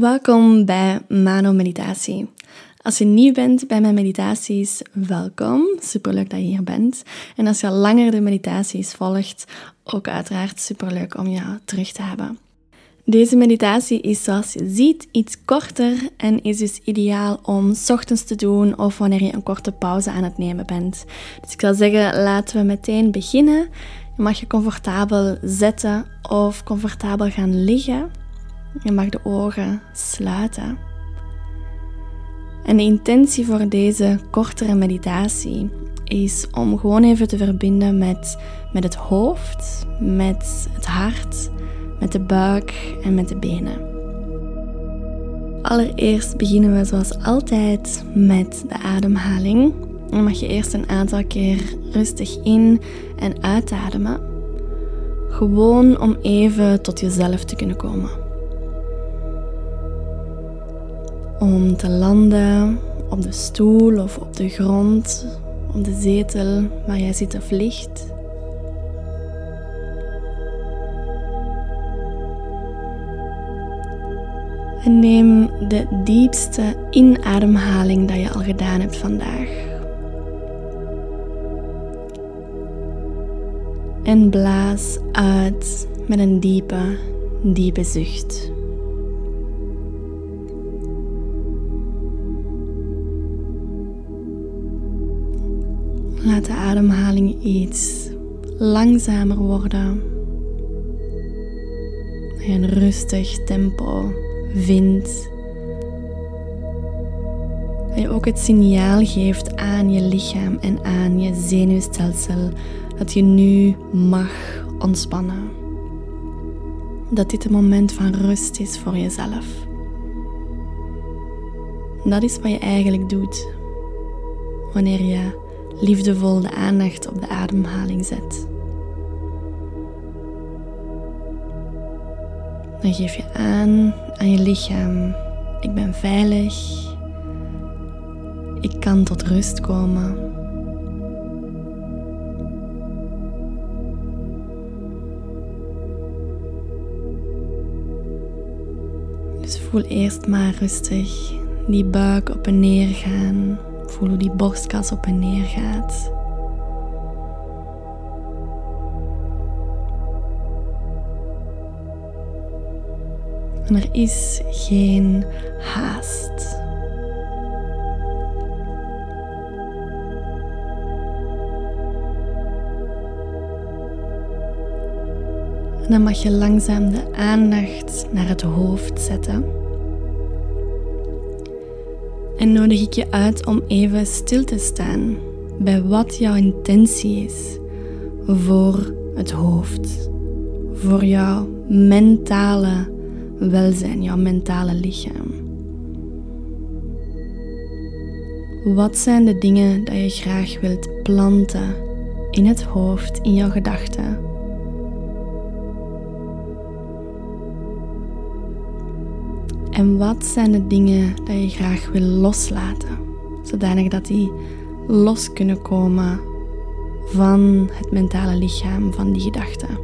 Welkom bij Mano Meditatie. Als je nieuw bent bij mijn meditaties, welkom. Superleuk dat je hier bent. En als je al langer de meditaties volgt, ook uiteraard superleuk om je terug te hebben. Deze meditatie is zoals je ziet iets korter en is dus ideaal om s ochtends te doen of wanneer je een korte pauze aan het nemen bent. Dus ik zou zeggen, laten we meteen beginnen. Je mag je comfortabel zetten of comfortabel gaan liggen. Je mag de ogen sluiten. En de intentie voor deze kortere meditatie is om gewoon even te verbinden met, met het hoofd, met het hart, met de buik en met de benen. Allereerst beginnen we zoals altijd met de ademhaling. Dan mag je eerst een aantal keer rustig in en uitademen. Gewoon om even tot jezelf te kunnen komen om te landen op de stoel of op de grond, op de zetel waar jij zit of ligt. En neem de diepste inademhaling dat je al gedaan hebt vandaag. En blaas uit met een diepe, diepe zucht. Laat de ademhaling iets langzamer worden. Dat je een rustig tempo vindt. Dat je ook het signaal geeft aan je lichaam en aan je zenuwstelsel dat je nu mag ontspannen. Dat dit een moment van rust is voor jezelf. Dat is wat je eigenlijk doet wanneer je liefdevol de aandacht op de ademhaling zet. Dan geef je aan aan je lichaam: ik ben veilig. Ik kan tot rust komen. Dus voel eerst maar rustig die buik op en neer gaan. Voel hoe die borstkas op en neer gaat. En er is geen haast. En dan mag je langzaam de aandacht naar het hoofd zetten. En nodig ik je uit om even stil te staan bij wat jouw intentie is voor het hoofd, voor jouw mentale welzijn, jouw mentale lichaam. Wat zijn de dingen dat je graag wilt planten in het hoofd, in jouw gedachten? En wat zijn de dingen dat je graag wil loslaten, zodanig dat die los kunnen komen van het mentale lichaam, van die gedachten.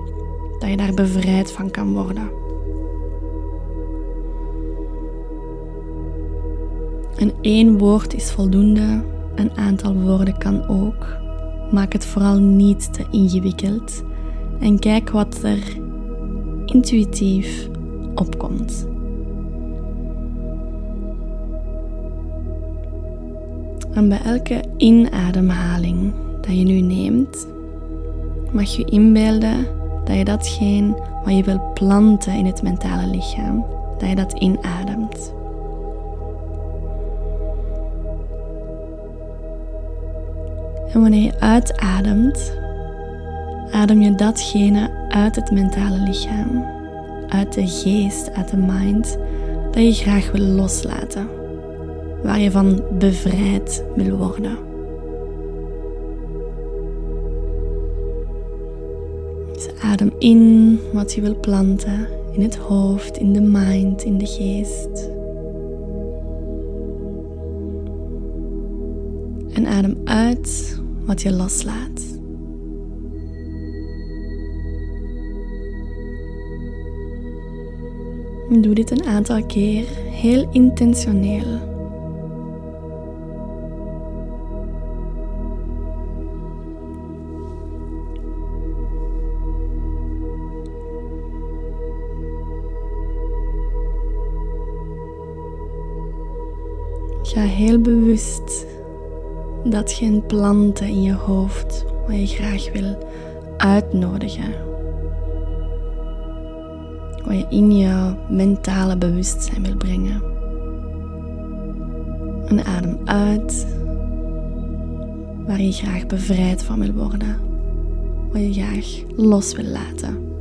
Dat je daar bevrijd van kan worden. En één woord is voldoende, een aantal woorden kan ook. Maak het vooral niet te ingewikkeld en kijk wat er intuïtief opkomt. En bij elke inademhaling dat je nu neemt, mag je inbeelden dat je datgene wat je wil planten in het mentale lichaam, dat je dat inademt. En wanneer je uitademt, adem je datgene uit het mentale lichaam, uit de geest, uit de mind, dat je graag wil loslaten waar je van bevrijd wil worden. Dus adem in wat je wil planten in het hoofd, in de mind, in de geest. En adem uit wat je loslaat. Doe dit een aantal keer heel intentioneel. Ga heel bewust datgene planten in je hoofd wat je graag wil uitnodigen. Wat je in jouw mentale bewustzijn wil brengen. En adem uit waar je graag bevrijd van wil worden. Wat je graag los wil laten.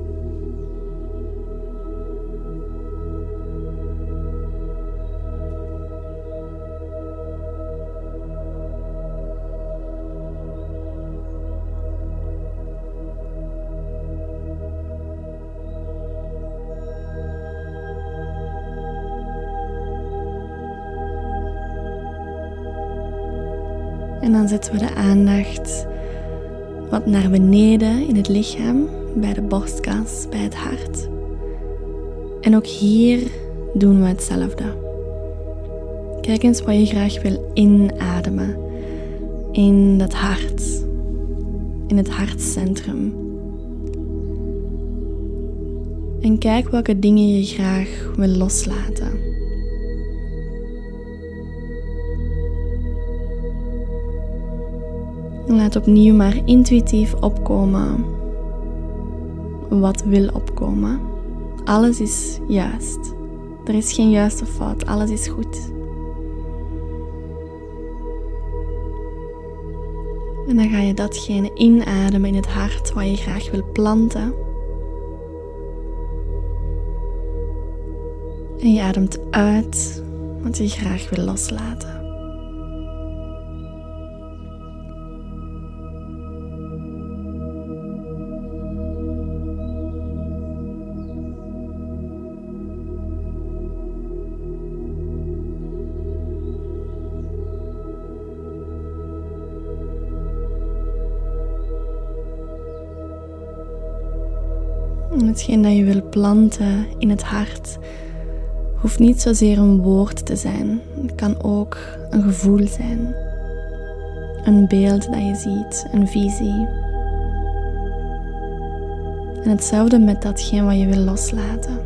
En dan zetten we de aandacht wat naar beneden in het lichaam, bij de borstkas, bij het hart. En ook hier doen we hetzelfde. Kijk eens wat je graag wil inademen in dat hart, in het hartcentrum. En kijk welke dingen je graag wil loslaten. Laat opnieuw maar intuïtief opkomen wat wil opkomen. Alles is juist. Er is geen juiste fout, alles is goed. En dan ga je datgene inademen in het hart wat je graag wil planten. En je ademt uit wat je graag wil loslaten. Hetgeen dat je wil planten in het hart hoeft niet zozeer een woord te zijn. Het kan ook een gevoel zijn. Een beeld dat je ziet, een visie. En hetzelfde met datgene wat je wil loslaten.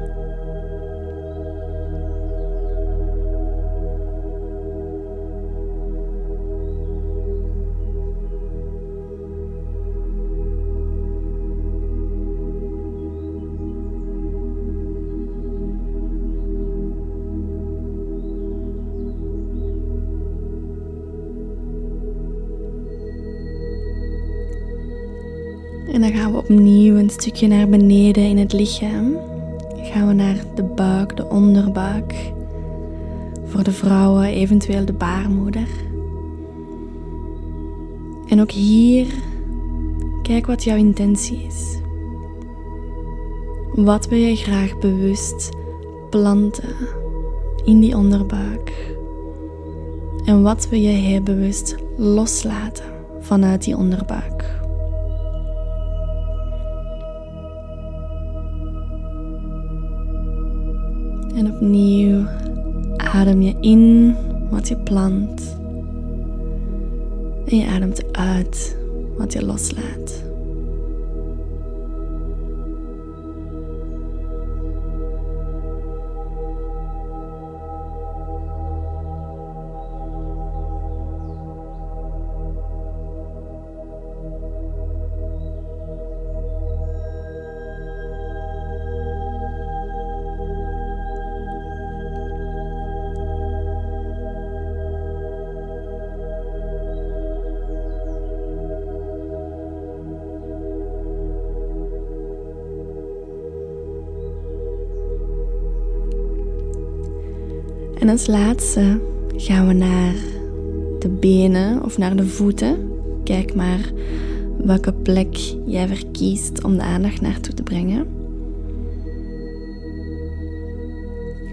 En dan gaan we opnieuw een stukje naar beneden in het lichaam. gaan we naar de buik, de onderbuik. Voor de vrouwen eventueel de baarmoeder. En ook hier, kijk wat jouw intentie is. Wat wil je graag bewust planten in die onderbuik? En wat wil je heel bewust loslaten vanuit die onderbuik? En opnieuw adem je in wat je plant. En je ademt uit wat je loslaat. En als laatste gaan we naar de benen of naar de voeten. Kijk maar welke plek jij verkiest om de aandacht naartoe te brengen.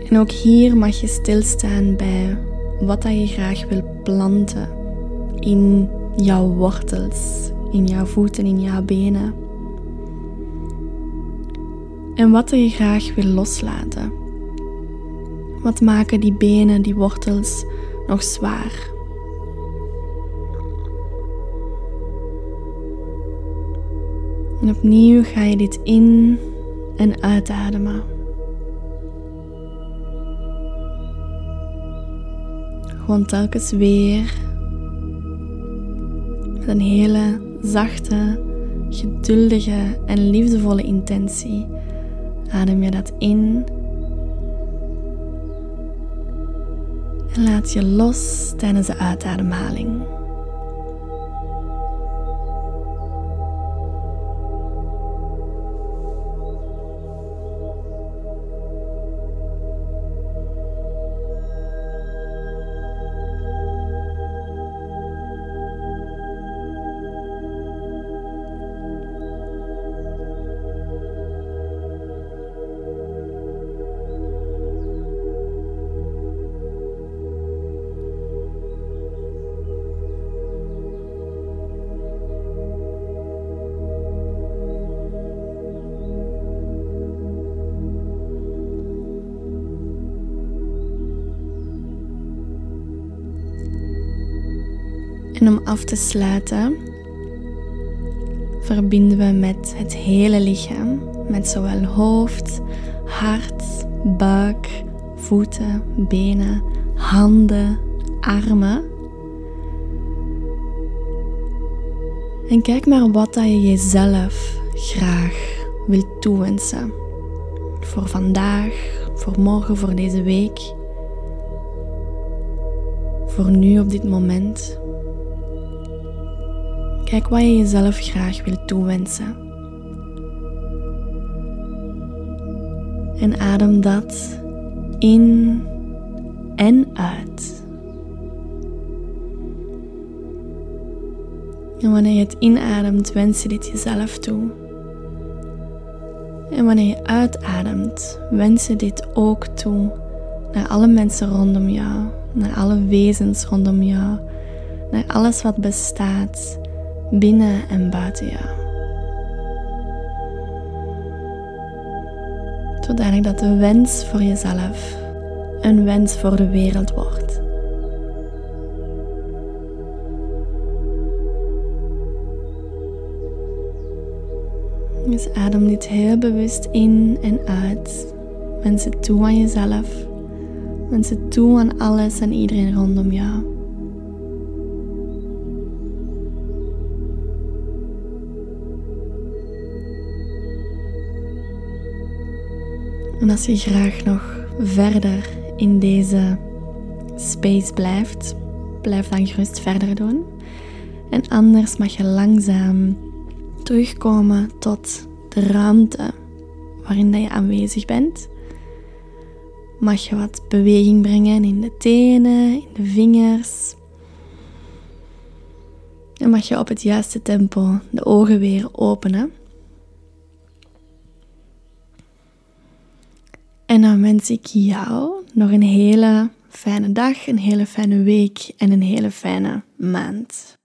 En ook hier mag je stilstaan bij wat dat je graag wil planten in jouw wortels, in jouw voeten, in jouw benen. En wat je graag wil loslaten. Wat maken die benen, die wortels nog zwaar? En opnieuw ga je dit in en uitademen. Gewoon telkens weer met een hele zachte, geduldige en liefdevolle intentie adem je dat in en laat je los tijdens de uitademhaling. En om af te sluiten, verbinden we met het hele lichaam, met zowel hoofd, hart, buik, voeten, benen, handen, armen. En kijk maar wat dat je jezelf graag wilt toewensen. Voor vandaag, voor morgen, voor deze week. Voor nu op dit moment. Kijk wat je jezelf graag wil toewensen. En adem dat in en uit. En wanneer je het inademt, wens je dit jezelf toe. En wanneer je uitademt, wens je dit ook toe naar alle mensen rondom jou, naar alle wezens rondom jou, naar alles wat bestaat binnen en buiten jou. Zodanig dat de wens voor jezelf een wens voor de wereld wordt. Dus adem dit heel bewust in en uit. Wens het toe aan jezelf. Wens het toe aan alles en iedereen rondom jou. En als je graag nog verder in deze space blijft, blijf dan gerust verder doen. En anders mag je langzaam terugkomen tot de ruimte waarin je aanwezig bent. Mag je wat beweging brengen in de tenen, in de vingers. En mag je op het juiste tempo de ogen weer openen. En dan wens ik jou nog een hele fijne dag, een hele fijne week en een hele fijne maand.